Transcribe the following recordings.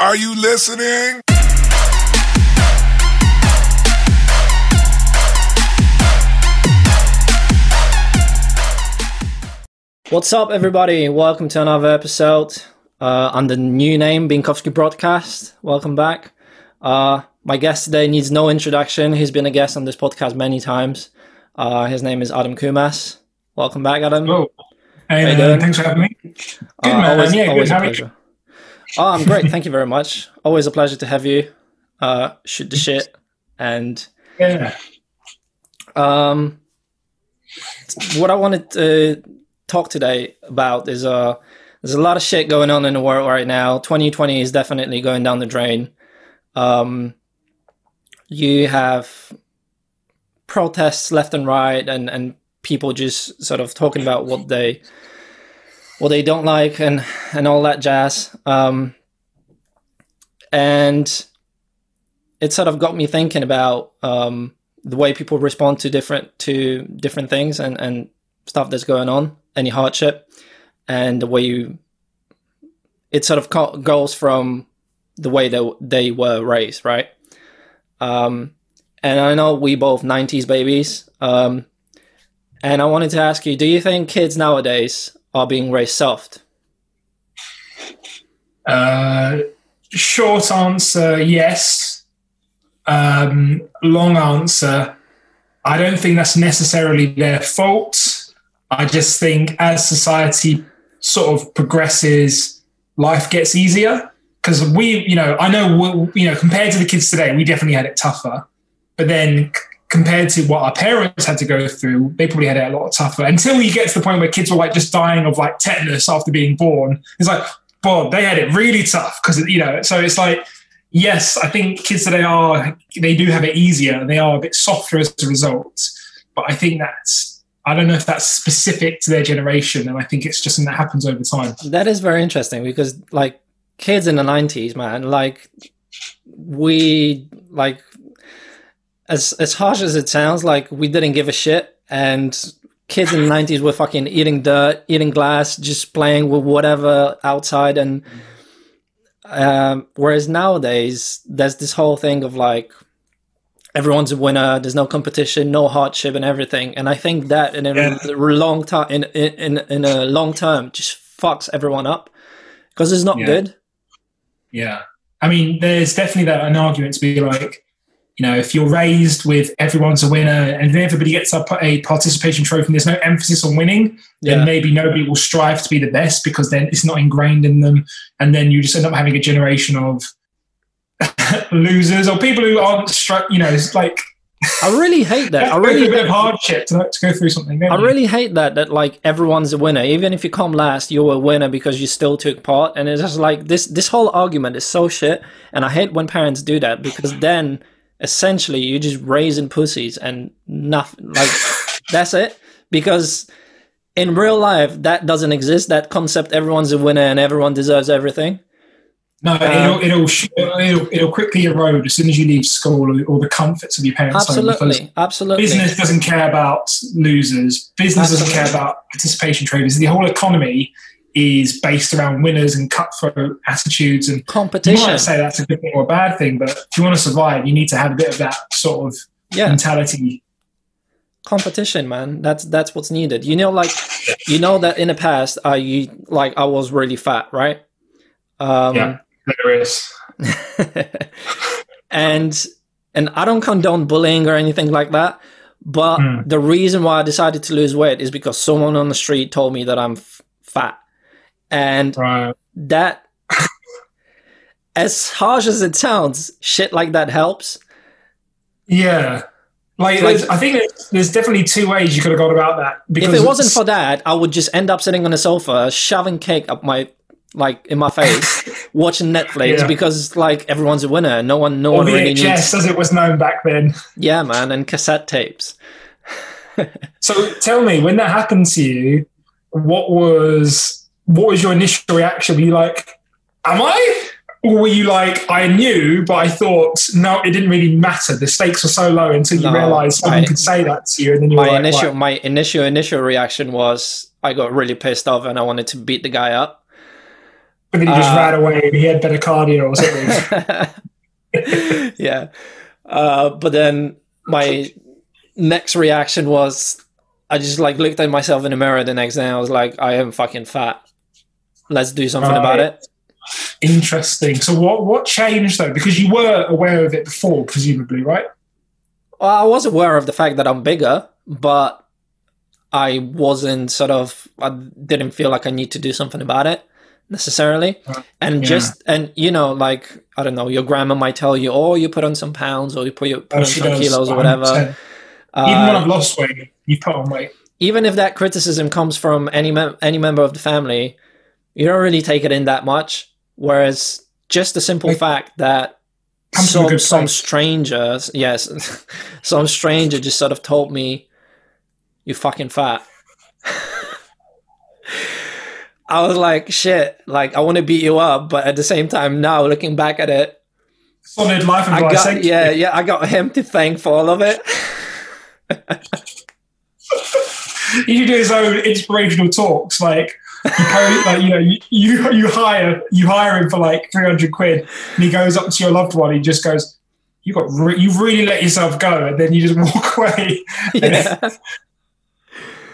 Are you listening? What's up, everybody? Welcome to another episode uh, under the new name, Binkowski Broadcast. Welcome back. Uh, my guest today needs no introduction. He's been a guest on this podcast many times. Uh, his name is Adam Kumas. Welcome back, Adam. Oh, hey, How you doing? thanks for having me. Good Uh, man, always, yeah, always good. a How are you? pleasure. Oh, I'm great. Thank you very much. Always a pleasure to have you. Uh, shoot the shit. And Yeah, um, what I wanted to talk today about is uh, there's a lot of shit going on in the world right now. 2020 is definitely going down the drain. Um, you have protests left and right, and and people just sort of talking about what they what they don't like and and all that jazz. Um, and it sort of got me thinking about um, the way people respond to different to different things and and stuff that's going on, any hardship, and the way you. It sort of goes from the way that they were raised, right? Um, and I know we both '90s babies. Um, and I wanted to ask you: Do you think kids nowadays are being raised soft? uh, short answer, yes. Um, long answer, I don't think that's necessarily their fault. I just think as society sort of progresses, life gets easier. Because we, you know, I know, you know, compared to the kids today, we definitely had it tougher. But then compared to what our parents had to go through, they probably had it a lot tougher. Until you get to the point where kids were like just dying of like tetanus after being born, it's like, boy, they had it really tough because you know. So it's like, yes, I think kids today are they do have it easier and they are a bit softer as a result. But I think that's I don't know if that's specific to their generation, and I think it's just something that happens over time. That is very interesting because, like, kids in the '90s, man, like, we like as as harsh as it sounds, like we didn't give a shit, and kids in the '90s were fucking eating dirt, eating glass, just playing with whatever outside, and um, whereas nowadays there's this whole thing of like everyone's a winner, there's no competition, no hardship, and everything, and I think that in a Yeah. long time, in in in a long term, just fucks everyone up because it's not Yeah. good. Yeah. I mean, there's definitely that an argument to be like, you know, if you're raised with everyone's a winner and then everybody gets a, a participation trophy and there's no emphasis on winning, then maybe nobody will strive to be the best because then it's not ingrained in them. And then you just end up having a generation of losers or people who aren't struck, you know, it's like, I really hate that. I have to go really a bit of hate, hardship to, to go through something. I you? really hate that that like everyone's a winner. Even if you come last, you're a winner because you still took part. And it's just like this this whole argument is so shit. And I hate when parents do that because then essentially you're just raising pussies and nothing like that's it. Because in real life that doesn't exist. That concept everyone's a winner and everyone deserves everything. No, Um, it'll, it'll, it'll, it'll quickly erode as soon as you leave school or, or the comforts of your parents' home. Absolutely. Absolutely. Business doesn't care about losers. Business doesn't care about participation traders. The whole economy is based around winners and cutthroat attitudes. And competition. you might say that's a good thing or a bad thing, but if you want to survive, you need to have a bit of that sort of Yeah. mentality. competition man that's that's what's needed you know like you know that in the past i you like i was really fat right um Yeah. There is. and and i don't condone bullying or anything like that but Hmm. the reason why i decided to lose weight is because someone on the street told me that i'm f- fat and Right. that as harsh as it sounds shit like that helps Yeah. Like, Like- I think there's, there's definitely two ways you could have gone about that. Because if it wasn't for that, I would just end up sitting on the sofa, shoving cake up my like in my face, watching Netflix Yeah. because like everyone's a winner. No one, no or one really VHS, needs. as it was known back then. Yeah, man, and cassette tapes. So tell me, when that happened to you, what was what was your initial reaction? Were you like, "Am I?" Or were you like, "I knew, but I thought no, it didn't really matter. The stakes were so low until you No, realised someone I- could say that to you, and then you were My like, initial, my initial, initial reaction was I got really pissed off and I wanted to beat the guy up. But then he just Uh, ran away and he had better cardio or something. yeah. Uh, but then my next reaction was I just like looked at myself in the mirror the next day and I was like, I am fucking fat. Let's do something about it. Interesting. So what what changed though? Because you were aware of it before, presumably, right? Well, I was aware of the fact that I'm bigger, but I wasn't sort of I didn't feel like I need to do something about it necessarily. Uh, And yeah. just and you know, like I don't know, your grandma might tell you, "Oh, you put on some pounds, or you put, you put Oh, on some does, kilos, or whatever." Uh, Even when I've lost weight, you put on weight. even if that criticism comes from any mem- any member of the family, you don't really take it in that much. Whereas just the simple Like- fact that Comes from a some some place. strangers, yes, some stranger just sort of told me, "You fucking fat." I was like, "Shit!" Like I want to beat you up, but at the same time, now looking back at it, Solid life I got eh? yeah, yeah, I got him to thank for all of it. He should do his own inspirational talks. Like you, po- like, you know, you, you you hire you hire him for like three hundred quid, and he goes up to your loved one. He just goes, "You got re- you really let yourself go," and then you just walk away. yeah.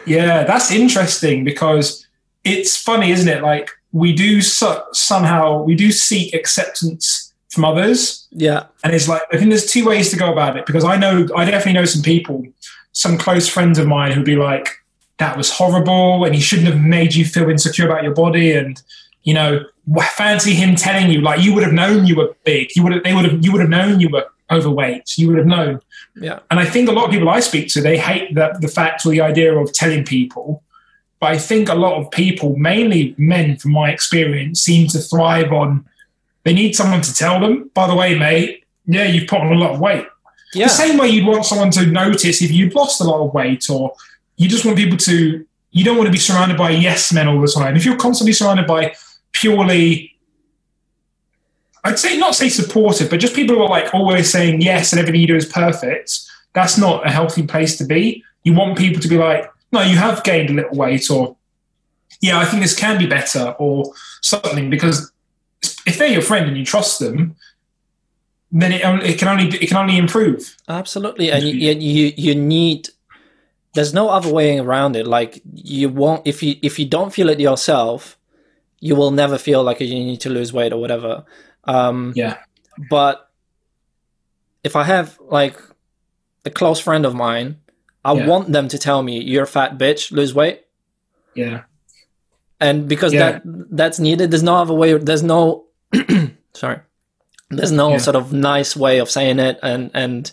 Yeah, that's interesting because it's funny, isn't it? Like we do so- somehow we do seek acceptance from others, yeah, and it's like I think there's two ways to go about it because I know I definitely know some people, some close friends of mine who'd be like, "That was horrible," and he shouldn't have made you feel insecure about your body, and you know, fancy him telling you like you would have known you were big, you would have they would have you would have known you were overweight, you would have known. yeah, And I think a lot of people I speak to, they hate the, the fact or the idea of telling people. But I think a lot of people, mainly men from my experience, seem to thrive on they need someone to tell them, by the way, mate, yeah, you've put on a lot of weight. yeah. The same way you'd want someone to notice if you'd lost a lot of weight, or you just want people to, you don't want to be surrounded by yes men all the time. If you're constantly surrounded by purely I'd say not say supportive, but just people who are like always saying yes and everything you do is perfect. That's not a healthy place to be. You want people to be like, no, you have gained a little weight, or yeah, I think this can be better, or something. Because if they're your friend and you trust them, then it, it can only it can only improve. Absolutely, and you, you you need. There's no other way around it. Like you won't if you if you don't feel it yourself, you will never feel like you need to lose weight or whatever. Um, Yeah. But if I have like a close friend of mine, I Yeah. want them to tell me, "You're a fat bitch, lose weight," Yeah, and because Yeah. that that's needed. There's no other way. There's no sorry. There's no Yeah. sort of nice way of saying it, and and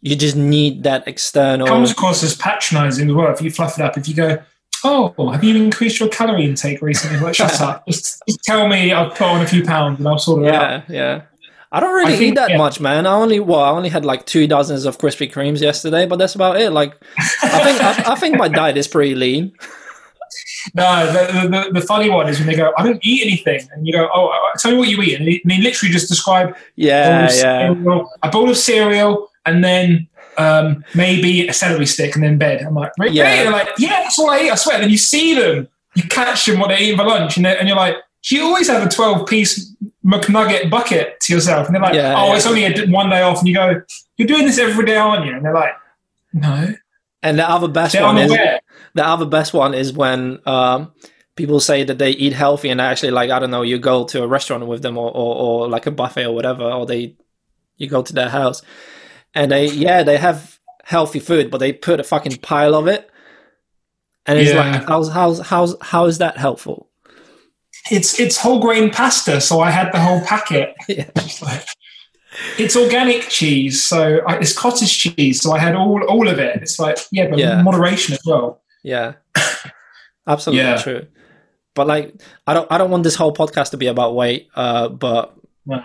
you just need that external. comes across as patronising as well. If you fluff it up, if you go, "Oh, have you increased your calorie intake recently?" Like, shut up. Just, just tell me I've put on a few pounds and I'll sort it out. Yeah, yeah. I don't really I think- eat that yeah. much, man. I only well, I only had like two dozens of Krispy Kremes yesterday, but that's about it. Like, I think I, I think my diet is pretty lean. No, the, the, the funny one is when they go, I don't eat anything. And you go, oh, tell me what you eat. And they, and they literally just describe Yeah, of yeah, cereal, a bowl of cereal and then um, maybe a celery stick and then bed. I'm like, really? Yeah. They're like, yeah, that's all I eat. I swear. then you see them, you catch them what they eat for lunch and, and you're like, do you always have a 12 piece McNugget bucket to yourself? And they're like, Yeah, oh, yeah. it's only a, one day off. And you go, you're doing this every day, aren't you? And they're like, no. And the other best They're one is the other best one is when um, people say that they eat healthy and actually like I don't know, you go to a restaurant with them or, or, or like a buffet or whatever, or they you go to their house and they yeah they have healthy food, but they put a fucking pile of it, and it's Yeah. like how's how's how's how is that helpful? It's, it's whole grain pasta. So I had the whole packet. Yeah. It's like it's organic cheese, so I, it's cottage cheese. So I had all all of it. It's like yeah, but Yeah. moderation as well. Yeah, absolutely Yeah. true. But like, I don't, I don't want this whole podcast to be about weight. Uh, but No.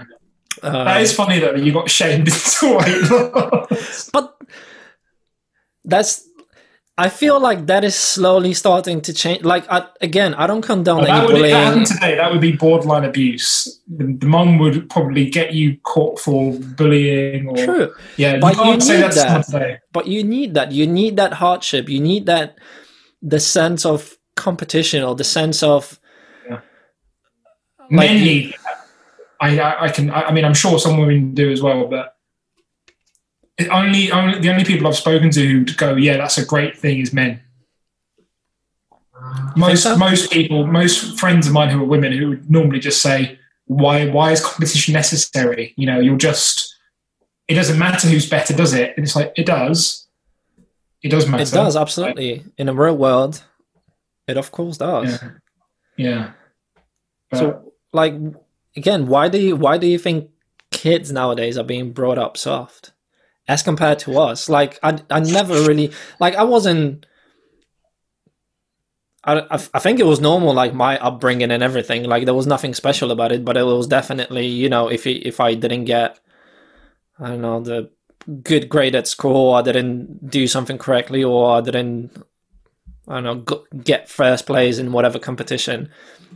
Uh, that is funny though. that You got shamed into weight loss. but that's. I feel like that is slowly starting to change. Like I, again, I don't condone But that any would that bullying. happened today. That would be borderline abuse. The, the mum would probably get you caught for bullying or True, yeah. But you you say need that. but you need that. You need that hardship. You need that the sense of competition or the sense of Yeah. Like men you- need that. I, I, I can. I, I mean, I'm sure some women do as well, but it only, only the only people I've spoken to who go, yeah, that's a great thing, is men. Most so? most people, most friends of mine who are women who would normally just say, why why is competition necessary? You know, you'll just. It doesn't matter who's better, does it? And it's like it does. It does matter. It does absolutely in the real world. It of course does. Yeah. Yeah. But- So, like, again, why do you why do you think kids nowadays are being brought up soft as compared to us? Like, I I never really like I wasn't. I, I think it was normal, like my upbringing and everything. Like there was nothing special about it, but it was definitely, you know, if it, if I didn't get, I don't know, the good grade at school, or I didn't do something correctly, or I didn't, I don't know, get first place in whatever competition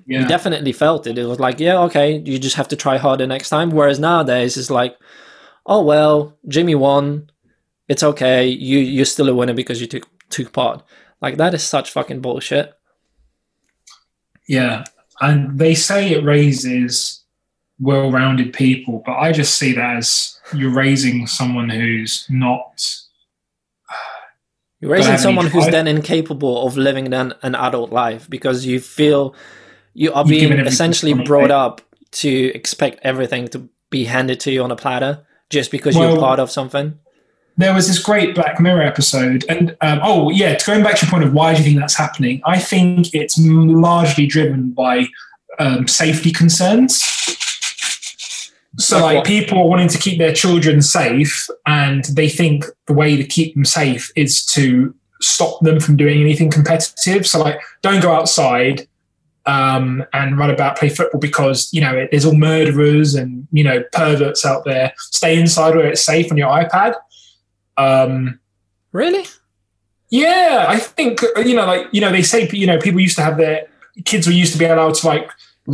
yeah. you definitely felt it. It was like, yeah, okay, you just have to try harder next time. Whereas nowadays, it's like, oh well, Jimmy won. It's okay. You you're still a winner because you took took part. Like that is such fucking bullshit. Yeah, and they say it raises well-rounded people, but I just see that as you're raising someone who's not. You're raising someone who's then incapable of living an, an adult life because you feel you are being essentially brought up to expect everything to be handed to you on a platter just because you're part of something. There was this great Black Mirror episode, and um, oh yeah, to going back to your point of why do you think that's happening? I think it's largely driven by um, safety concerns. So, Like like people are wanting to keep their children safe, and they think the way to keep them safe is to stop them from doing anything competitive. So, like, don't go outside um, and run about, play football because you know it, there's all murderers and you know perverts out there. Stay inside where it's safe on your iPad. Um, Really? yeah, I think you know, like you know, they say you know people used to have their kids were used to be allowed to like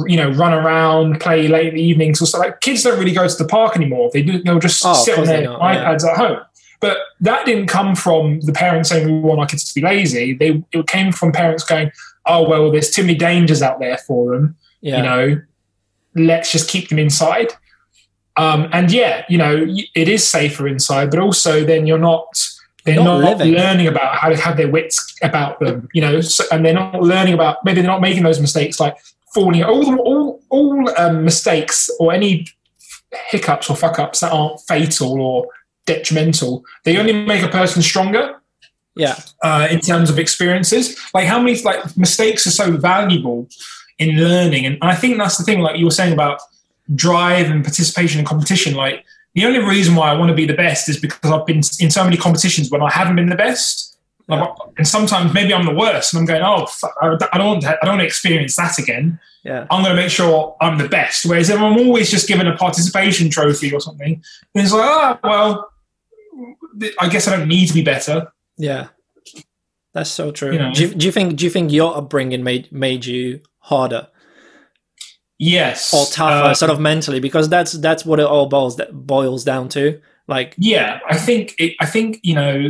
you know run around, play late in the evenings or stuff. Like kids don't really go to the park anymore. They do. They'll just Oh, sit on their don't, yeah. iPads at home. But that didn't come from the parents saying we want our kids to be lazy. They it came from parents going, "Oh well, there's too many dangers out there for them. Yeah. You know, let's just keep them inside." Um, and yeah, you know, it is safer inside, but also then you're not they're Not not, learning about how to have their wits about them, you know, so, and they're not learning about maybe they're not making those mistakes like falling all all all um, mistakes or any hiccups or fuck ups that aren't fatal or detrimental. They only make a person stronger yeah. uh, in terms of experiences. Like how many like mistakes are so valuable in learning, and I think that's the thing. Like you were saying about drive and participation in competition. Like the only reason why I want to be the best is because I've been in so many competitions when I haven't been the best. Like, and sometimes maybe I'm the worst, and I'm going, "Oh, fuck, I I don't want to, I don't want to experience that again." Yeah. I'm going to make sure I'm the best. Whereas if I'm always just given a participation trophy or something, then it's like, oh, well, I guess I don't need to be better. Yeah, that's so true. You know. do, you, do you think do you think your upbringing made made you harder Yes. or tougher, Uh, sort of mentally? Because that's that's what it all boils boils down to. Like, yeah, I think it, I think you know,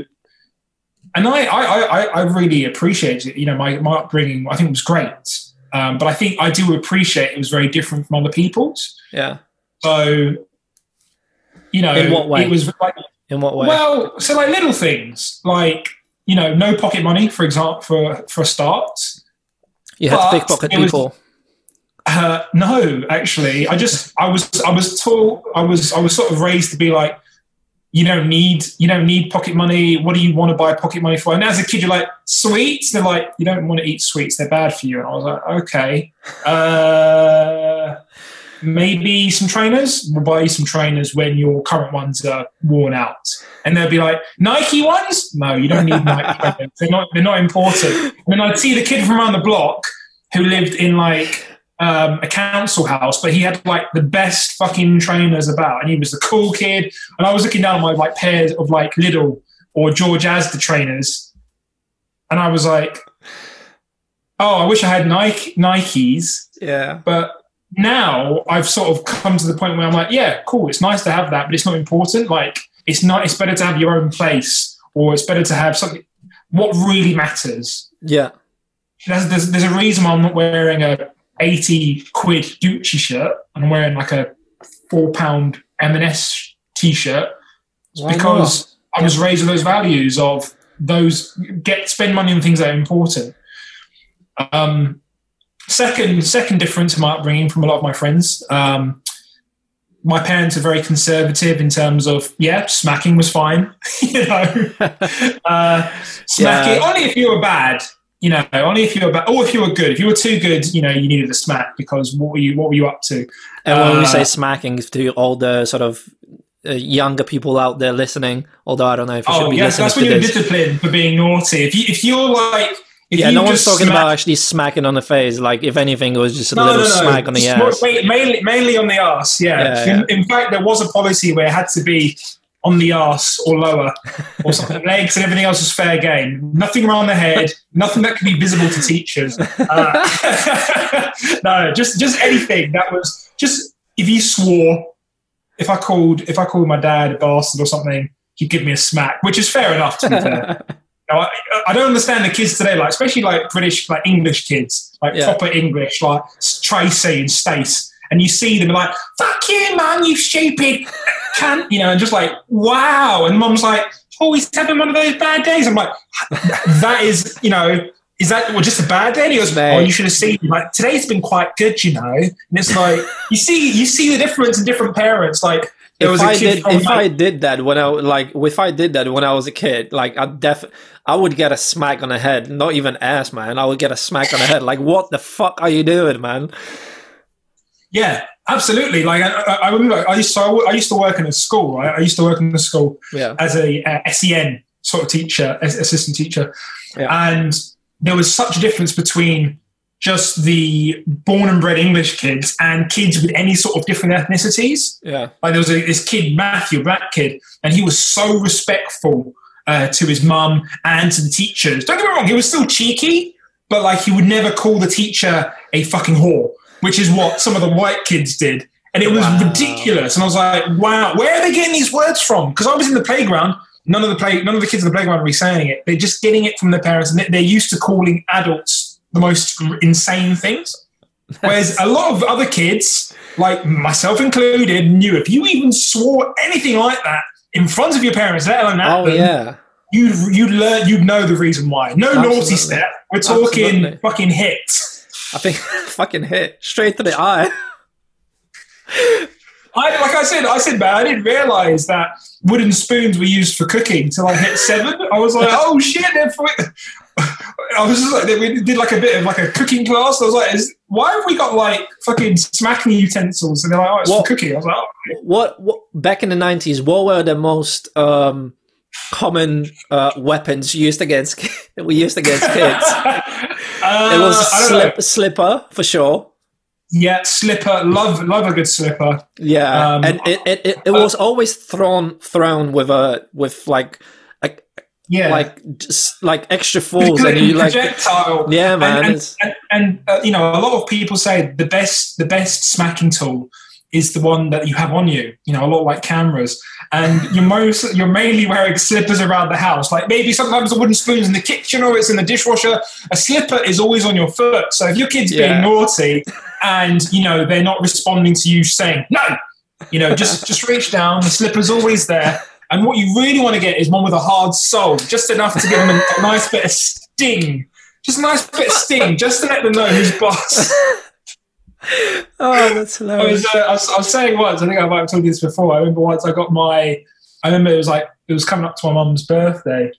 and I I, I, I really appreciate it. You know, my, my upbringing I think was great, um, but I think I do appreciate it was very different from other people's. yeah, So, you know, In what way? it was like in what way? well, so like little things like you know, no pocket money, for example, for for a start. you had to pickpocket it was- people. Uh, no, actually, I just I was I was taught I was I was sort of raised to be like, you don't need you don't need pocket money. What do you want to buy pocket money for? And as a kid, you're like sweets. They're like you don't want to eat sweets. They're bad for you. And I was like, okay, uh, maybe some trainers. We'll buy you some trainers when your current ones are worn out. And they'll be like Nike ones. No, you don't need Nike. They're not they're not important. And then I'd see the kid from around the block who lived in like um, a council house, but he had like the best fucking trainers about, and he was the cool kid. And I was looking down at my like pairs of like Lidl or George Asda trainers, and I was like, "Oh, I wish I had Nike Nikes." Yeah, But now I've sort of come to the point where I'm like, "Yeah, cool. It's nice to have that, but it's not important. Like, it's not. It's better to have your own place, or it's better to have something. What really matters yeah, there's, there's, there's a reason why I'm not wearing a 80 quid Gucci shirt and I'm wearing like a four pound M&S t-shirt Why because I was raised with those values of those get spend money on things that are important. Um, second, second difference in my upbringing from a lot of my friends. Um, my parents are very conservative in terms of yeah, smacking was fine, you know, uh, smacking Yeah. only if you were bad, you know, only if you were bad, or if you were good. If you were too good, you know, you needed a smack because what were you what were you up to? And when we Uh, say smacking to all the sort of uh, younger people out there listening, although I don't know if you should Oh be yes, listening that's to when you're disciplined for being naughty. If you if you're like if yeah, you no one's talking smack- about actually smacking on the face. Like, if anything, it was just a No, little no, no. smack on the Just ass. mainly, mainly on the ass. Yeah. Yeah, In, in fact, there was a policy where it had to be on the ass or lower, or something. Legs and everything else was fair game. Nothing around the head. Nothing that could be visible to teachers. Uh, no, just just anything that was just if you swore. If I called if I called my dad a bastard or something, he'd give me a smack, which is fair enough to be fair. Now, I, I don't understand the kids today, like especially like British, like English kids, like Yeah. proper English, like Tracy and Stace, and you see them like, "Fuck you, man, you stupid cunt," you know, and just like, "Wow," and Mum's like, "Oh, he's having one of those bad days." I'm like, "That is, you know." Is that well, just a bad day? And he goes, Mate. "Oh, you should have seen. Like today's been quite good, you know." And it's like you see, you see the difference in different parents. Like was if a I did, if I did that when I like, if I did that when I was a kid, like I def, I would get a smack on the head. Not even ass, man. I would get a smack on the head. Like, what the fuck are you doing, man? Yeah, absolutely. Like I, I I remember, I used to I used to work in a school. Right? I used to work in a school Yeah, as a uh, SEN sort of teacher, assistant teacher, Yeah. and there was such a difference between just the born and bred English kids and kids with any sort of different ethnicities. yeah, Like there was a, this kid, Matthew, a black kid, and he was so respectful uh, to his mum and to the teachers. Don't get me wrong, he was still cheeky, but like he would never call the teacher a fucking whore, which is what some of the white kids did. And it was Wow. ridiculous. And I was like, wow, where are they getting these words from? Because I was in the playground. None of the play, none of the kids in the playground were saying it. They're just getting it from their parents, and they- they're used to calling adults the most insane things. Whereas a lot of other kids, like myself included, knew if you even swore anything like that in front of your parents, let alone at oh them, yeah, you'd you'd learn you'd know the reason why. No naughty step. We're talking Absolutely. fucking hit. I think fucking hit straight to the eye. I like I said, I said, man, I didn't realise that wooden spoons were used for cooking till I hit seven. I was like, oh shit! They're for I was just like, we did like a bit of like a cooking class. I was like, is, why have we got like fucking smacking utensils? And they're like, oh, it's What- for cooking. I was like, oh, What, what back in the nineties? What were the most um, common uh, weapons used against we used against kids? Uh, it was I slip, slipper for sure. Yeah, slipper. Love, love a good slipper. Yeah, Um, and it, it, it, it was always thrown thrown with a with like a, Yeah, like just like extra force, and you like projectile. yeah, man. and, and, and, and uh, you know, a lot of people say the best the best smacking tool is the one that you have on you. You know, a lot like cameras, and you're most you're mainly wearing slippers around the house. Like maybe sometimes a wooden spoon's in the kitchen or it's in the dishwasher. A slipper is always on your foot. So if your kid's Yeah. being naughty and you know they're not responding to you saying no, you know, just just reach down. The slipper's always there. And what you really want to get is one with a hard sole, just enough to give them a, a nice bit of sting. Just a nice bit of sting, just to let them know who's boss. oh, that's I was, uh, I, was, I was saying once, I think I might have told you this before. I remember once I got my, I remember it was like, it was coming up to my mum's birthday.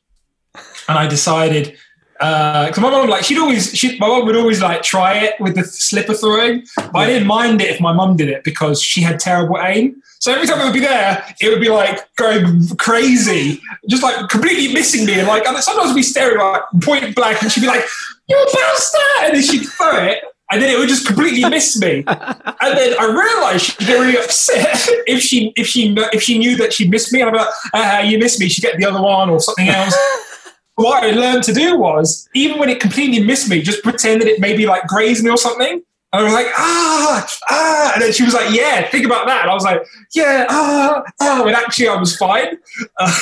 And I decided, because my mum, like, she'd always, she, my mum would always like try it with the slipper throwing. But I didn't mind it if my mum did it because she had terrible aim. So every time I would be there, it would be like going crazy, just like completely missing me. And like, and sometimes I'd be staring like point blank and she'd be like, you bastard! And then she'd throw it. And then it would just completely miss me. And then I realised she'd get really upset if she if she if she knew that she missed me. And I'm like, ah, you missed me. She'd get the other one or something else. what I learned to do was, even when it completely missed me, just pretend that it maybe like grazed me or something. And I was like, ah, ah. And then she was like, yeah, think about that. And I was like, yeah, ah, ah. And actually, I was fine. Uh,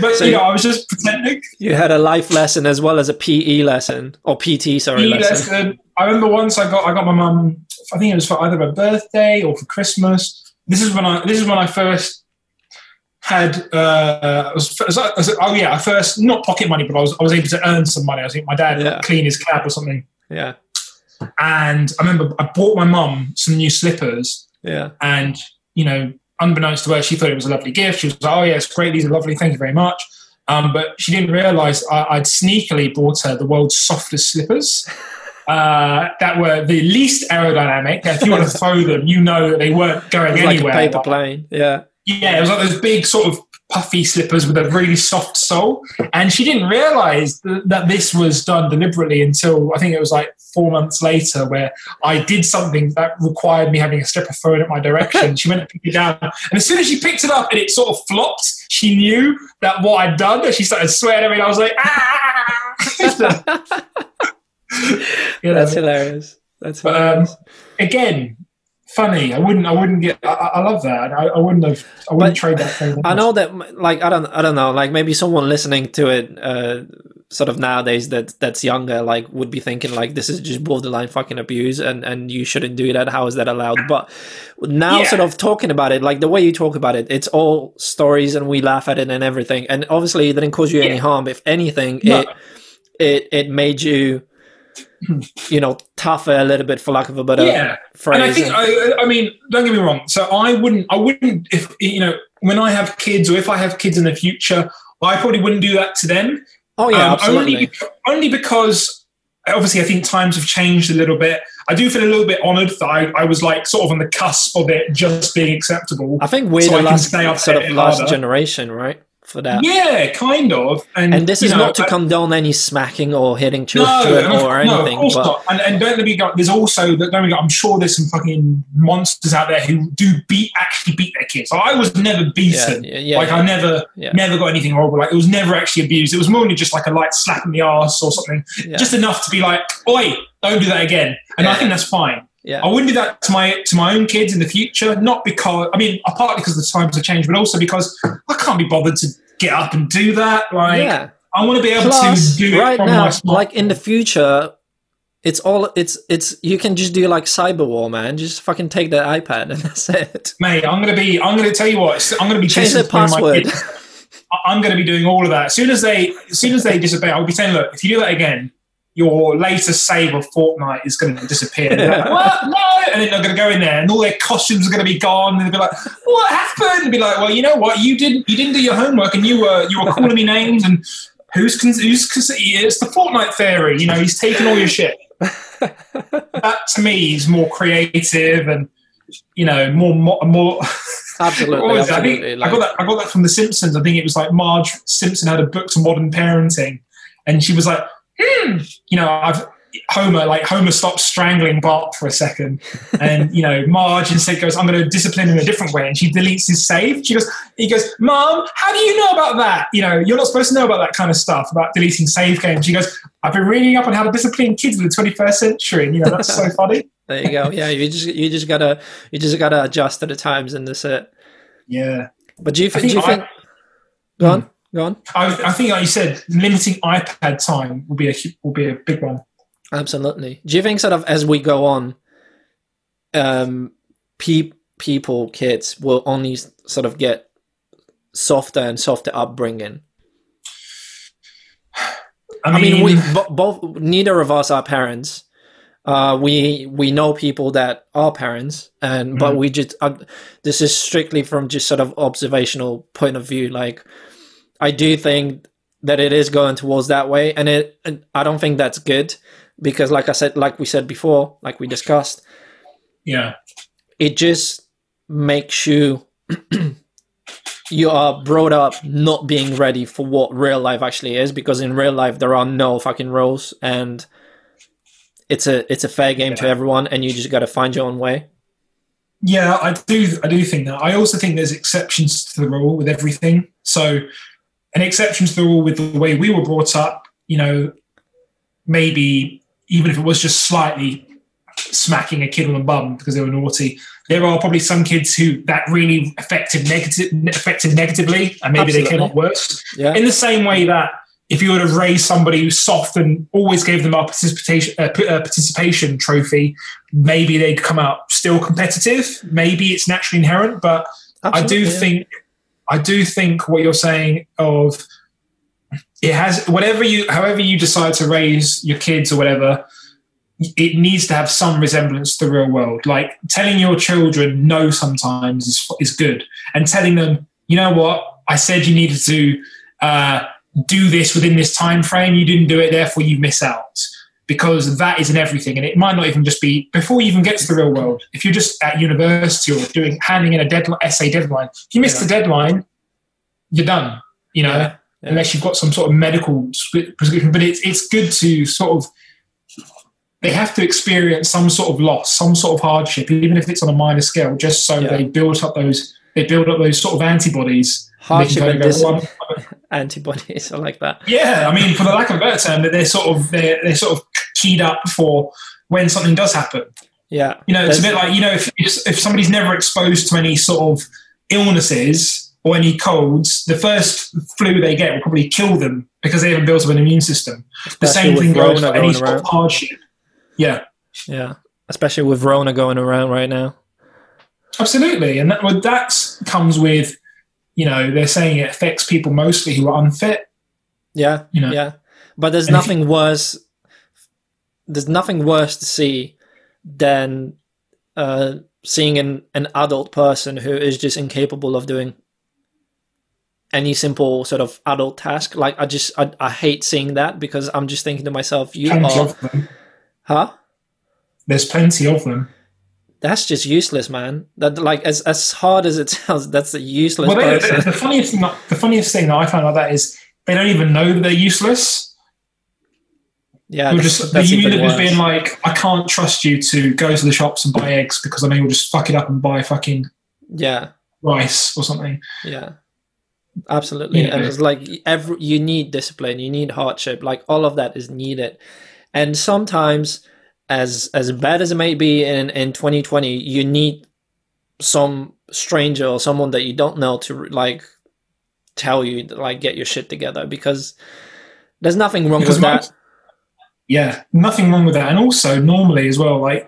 but So you know, I was just pretending. You had a life lesson as well as a PE lesson or PT, sorry, PE lesson. lesson. I remember once I got I got my mum. I think it was for either my birthday or for Christmas. This is when I this is when I first had. Uh, I was, was I- was oh yeah, I first not pocket money, but I was I was able to earn some money. I think my dad Yeah. clean his cab or something. Yeah, And I remember I bought my mum some new slippers, yeah, and you know, unbeknownst to her, she thought it was a lovely gift. She was like, "Oh it's great. These are lovely. Thank you very much." Um, but she didn't realise I, I'd sneakily bought her the world's softest slippers. Uh, that were the least aerodynamic. If you want to throw them, you know that they weren't going like a anywhere. paper plane. Yeah, yeah, it was like those big sort of puffy slippers with a really soft sole. And she didn't realize th- that this was done deliberately until I think it was like four months later, where I did something that required me having a slipper thrown at my direction. she went to pick it down. And as soon as she picked it up and it sort of flopped, she knew that what I'd done. And she started swearing at me. And I was like, ah! You know, that's hilarious. That's But, um, hilarious. again, funny. I wouldn't. I wouldn't get. I, I love that. I, I wouldn't have. I wouldn't But trade that thing. I know that, like, I don't, I don't know, like, maybe someone listening to it, uh, sort of nowadays that that's younger, like, would be thinking like, this is just borderline fucking abuse, and and you shouldn't do that. How is that allowed? But now, Yeah. sort of talking about it, like the way you talk about it, it's all stories, and we laugh at it and everything, and obviously it didn't cause you any harm. If anything, No. it it it made you. You know, tougher a little bit, for lack of a better yeah. phrase. And I think, I, I mean, don't get me wrong. So I wouldn't, I wouldn't, if you know, when I have kids or if I have kids in the future, I probably wouldn't do that to them. oh yeah, Um, absolutely. Only, only because obviously I think times have changed a little bit. I do feel a little bit honoured that I, I was like sort of on the cusp of it just being acceptable. I think we're so the I last sort of last harder. generation, right? For that. Yeah, kind of. And, And this is know, not to I- condone any smacking or hitting No, children and or no, anything, of course but not. And, and don't let me go. There's also that. Don't go, I'm sure there's some fucking monsters out there who do beat actually beat their kids. I was never beaten. yeah, yeah, like I never, yeah. never got anything horrible. Like it was never actually abused. It was more than just like a light slap in the ass or something, yeah, just enough to be like, "Oi, don't do that again." And I think that's fine. yeah. I wouldn't do that to my to my own kids in the future. Not because I mean, partly because the times have changed, but also because I can't be bothered to get up and do that. Like yeah. I want to be able Plus, to do it right now, like in the future, it's all it's it's you can just do like cyber war, man. Just fucking take the iPad and that's it. Mate, I'm gonna be. I'm gonna tell you what. I'm gonna be Change the password. I'm gonna be doing all of that. As soon as they, as soon as they disobey, I'll be saying, look, if you do that again, your latest save of Fortnite is going to disappear. And like, what? No, and then they're going to go in there, and all their costumes are going to be gone. And they'll be like, what happened? And be like, well, you know what? You didn't. You didn't do your homework, and you were you were calling me names and. Who's, who's it's the Fortnite theory, you know, he's taking all your shit. that to me is more creative and you know more more, more Absolutely, it? I think absolutely. I got that I got that from The Simpsons. I think it was like Marge Simpson had a book to modern parenting, and she was like, you know, I've Homer like Homer stops strangling Bart for a second, and you know Marge instead goes, I'm going to discipline in a different way, and she deletes his save. She goes, he goes, Mom, how do you know about that? You know, you're not supposed to know about that kind of stuff about deleting save games. She goes, I've been reading up on how to discipline kids in the 21st century, and you know that's so funny. there you go. Yeah, you just you just gotta you just gotta adjust to the times and that's it. Yeah. But do you, I thi- do you I- think? Go on, hmm. Go on. I, I think, like you said, limiting iPad time will be a will be a big one. Absolutely. Do you think sort of as we go on, um, pe- people, kids will only sort of get softer and softer upbringing? I mean, we bo- both neither of us are parents. Uh, we we know people that are parents, and but Mhm. we just uh, this is strictly from just sort of observational point of view. Like, I do think that it is going towards that way, and it and I don't think that's good because, like I said, like we said before, like we discussed, yeah, it just makes you you are brought up not being ready for what real life actually is because in real life there are no fucking rules and it's a it's a fair game to everyone and you just got to find your own way yeah. I do. I do think that. I also think there's exceptions to the rule with everything. So, an exception to the rule with the way we were brought up. You know, maybe even if it was just slightly smacking a kid on the bum because they were naughty, there are probably some kids who that really affected negative affected negatively, and maybe Absolutely. they came up worse. Yeah. In the same way that if you would have raised somebody who's soft and always gave them a participation uh, uh, participation trophy, maybe they'd come out still competitive. Maybe it's naturally inherent, but I do yeah. think I do think what you're saying of it has whatever you however you decide to raise your kids or whatever it needs to have some resemblance to the real world. Like telling your children no sometimes is, is good. And telling them you know what? I said you needed to uh, do this within this time frame. You didn't do it therefore you miss out because that isn't everything and it might not even just be before you even get to the real world if you're just at university or doing handing in a deadline essay deadline if you miss Yeah. the deadline you're done you know Yeah, yeah. unless you've got some sort of medical prescription but it's it's good to sort of they have to experience some sort of loss some sort of hardship even if it's on a minor scale just so they build up those they build up those sort of antibodies Hardship and dis- antibodies. I like that. yeah, I mean, for the lack of a better term, they're sort of they're, they're sort of keyed up for when something does happen. Yeah. You know, it's a bit like you know, if, if somebody's never exposed to any sort of illnesses or any colds, the first flu they get will probably kill them because they haven't built up an immune system. The same thing goes for any sort of around. hardship. Yeah, Yeah. Especially with Rona going around right now. absolutely, and that well, that comes with, you know, they're saying it affects people mostly who are unfit. Yeah. You know. Yeah. But there's And nothing worse. There's nothing worse to see than uh, seeing an, an adult person who is just incapable of doing any simple sort of adult task. Like I just I, I hate seeing that because I'm just thinking to myself, you Plenty are of them. huh? There's plenty of them. That's just useless, man. That like as as hard as it sounds, that's a useless Well, they, person. the, funniest thing, that, the funniest thing that I found about that is they don't even know that they're useless. yeah, that's, just that's the unit worse. being like, I can't trust you to go to the shops and buy eggs because I know you'll just fuck it up and buy fucking yeah, rice or something. yeah, absolutely. Yeah. And it's like every you need discipline, you need hardship. Like all of that is needed. And sometimes, as as bad as it may be in in 2020, you need some stranger or someone that you don't know to like tell you like get your shit together because there's nothing wrong Because with that. Yeah, nothing wrong with that. And also, normally as well, like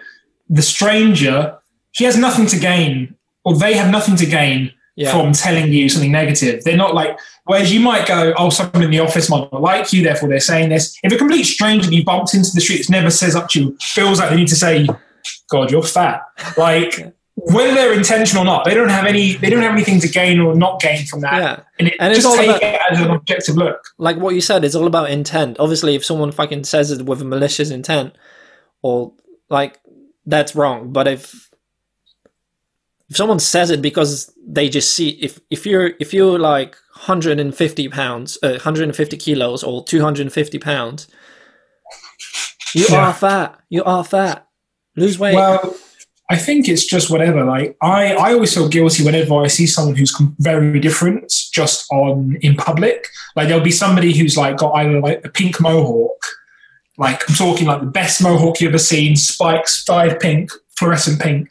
the stranger, he has nothing to gain, or they have nothing to gain Yeah, from telling you something negative. They're not like, whereas you might go, oh, someone in the office might not like you, therefore they're saying this. If a complete stranger you bumped into the street that's never says up to you feels like they need to say, God, you're fat. Like, whether they're intentional or not, they don't have any, they don't have anything to gain or not gain from that. yeah. And, it, And it's just all about- it as an objective look. like what you said, it's all about intent. Obviously, if someone fucking says it with a malicious intent, or like that's wrong. But if if someone says it because they just see if if you're if you're like 150 pounds, uh, 150 kilos, or 250 pounds, you Yeah. are fat. You are fat. Lose weight. Well, I think it's just whatever. Like I, I always feel guilty whenever I see someone who's very different just on in public. Like there'll be somebody who's like got either like a pink mohawk, like I'm talking like the best mohawk you've ever seen, spikes, dyed pink, fluorescent pink,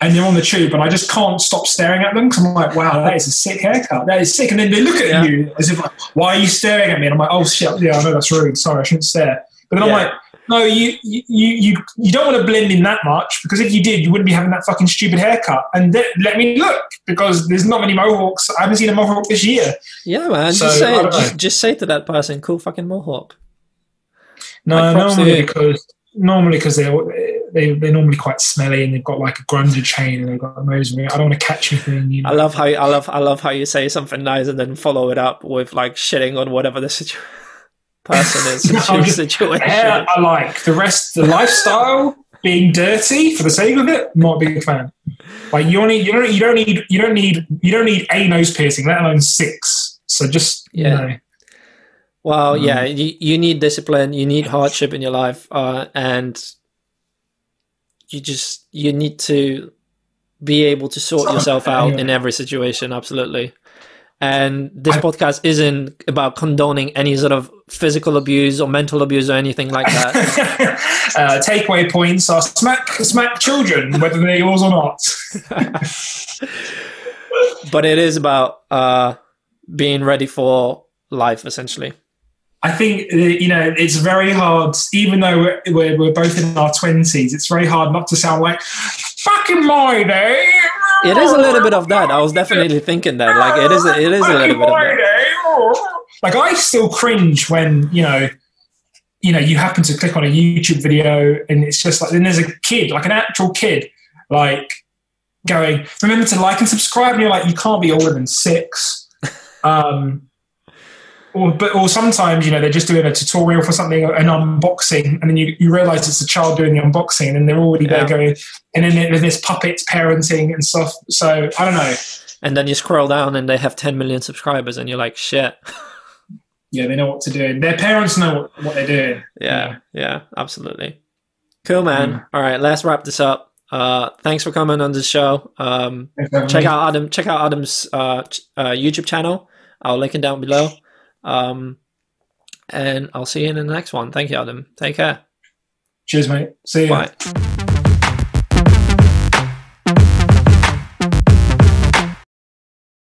and they're on the tube, and I just can't stop staring at them because I'm like, wow, that is a sick haircut. That is sick. And then they look at Yeah. you as if, like, why are you staring at me? And I'm like, oh shit, yeah, I know that's rude. Sorry, I shouldn't stare. But then I'm like, no, you, you you you don't want to blend in that much because if you did, you wouldn't be having that fucking stupid haircut. And th- let me look because there's not many mohawks. I haven't seen a mohawk this year. yeah, man. so, just say it. don't know. Just, just say to that person, "Cool fucking mohawk." No, Like, normally because normally because they're they, they're normally quite smelly and they've got like a grungy chain and they've got a nose ring. I don't want to catch anything. You know? I love how you, I love I love how you say something nice and then follow it up with like shitting on whatever the situ- person is No, situ- just- situation. hair. I like. The rest, the lifestyle, being dirty for the sake of it, not a big fan. Like you only you don't you don't need you don't need you don't need a nose piercing, let alone six. So just Yeah. you know, Well, Um, yeah, you, you need discipline, you need hardship in your life, uh, and you just you need to be able to sort yourself out yeah. in every situation. Absolutely. And this I- podcast isn't about condoning any sort of physical abuse or mental abuse or anything like that. uh, takeaway points are smack smack children, whether they're yours or not. but it is about uh, being ready for life, essentially. I think uh, you know it's very hard, even though we're, we're, we're both in our twenties. It's very hard not to sound like fucking my day. It is a little bit of that. I was definitely thinking that. Like it is. It is a little bit of that. Like I still cringe when you know, you know, you happen to click on a YouTube video and it's just like then there's a kid, like an actual kid, like going, remember to like and subscribe, and you're like, you can't be older than six. Um, or but or sometimes you know they're just doing a tutorial for something, an unboxing, and then you, you realize it's a child doing the unboxing, and they're already yeah. there going, and then there's this puppets parenting and stuff. So I don't know. And then you scroll down, and they have 10 million subscribers, and you're like, shit. Yeah, they know what to do. Their parents know what, what they're doing. Yeah, yeah, yeah absolutely. Cool, man. Mm. All right, let's wrap this up. Uh, thanks for coming on the show. Um, check out Adam. Check out Adam's uh, uh, YouTube channel. I'll link it down below. Um, and I'll see you in the next one. Thank you, Adam. Take care. Cheers, mate. See you. Bye.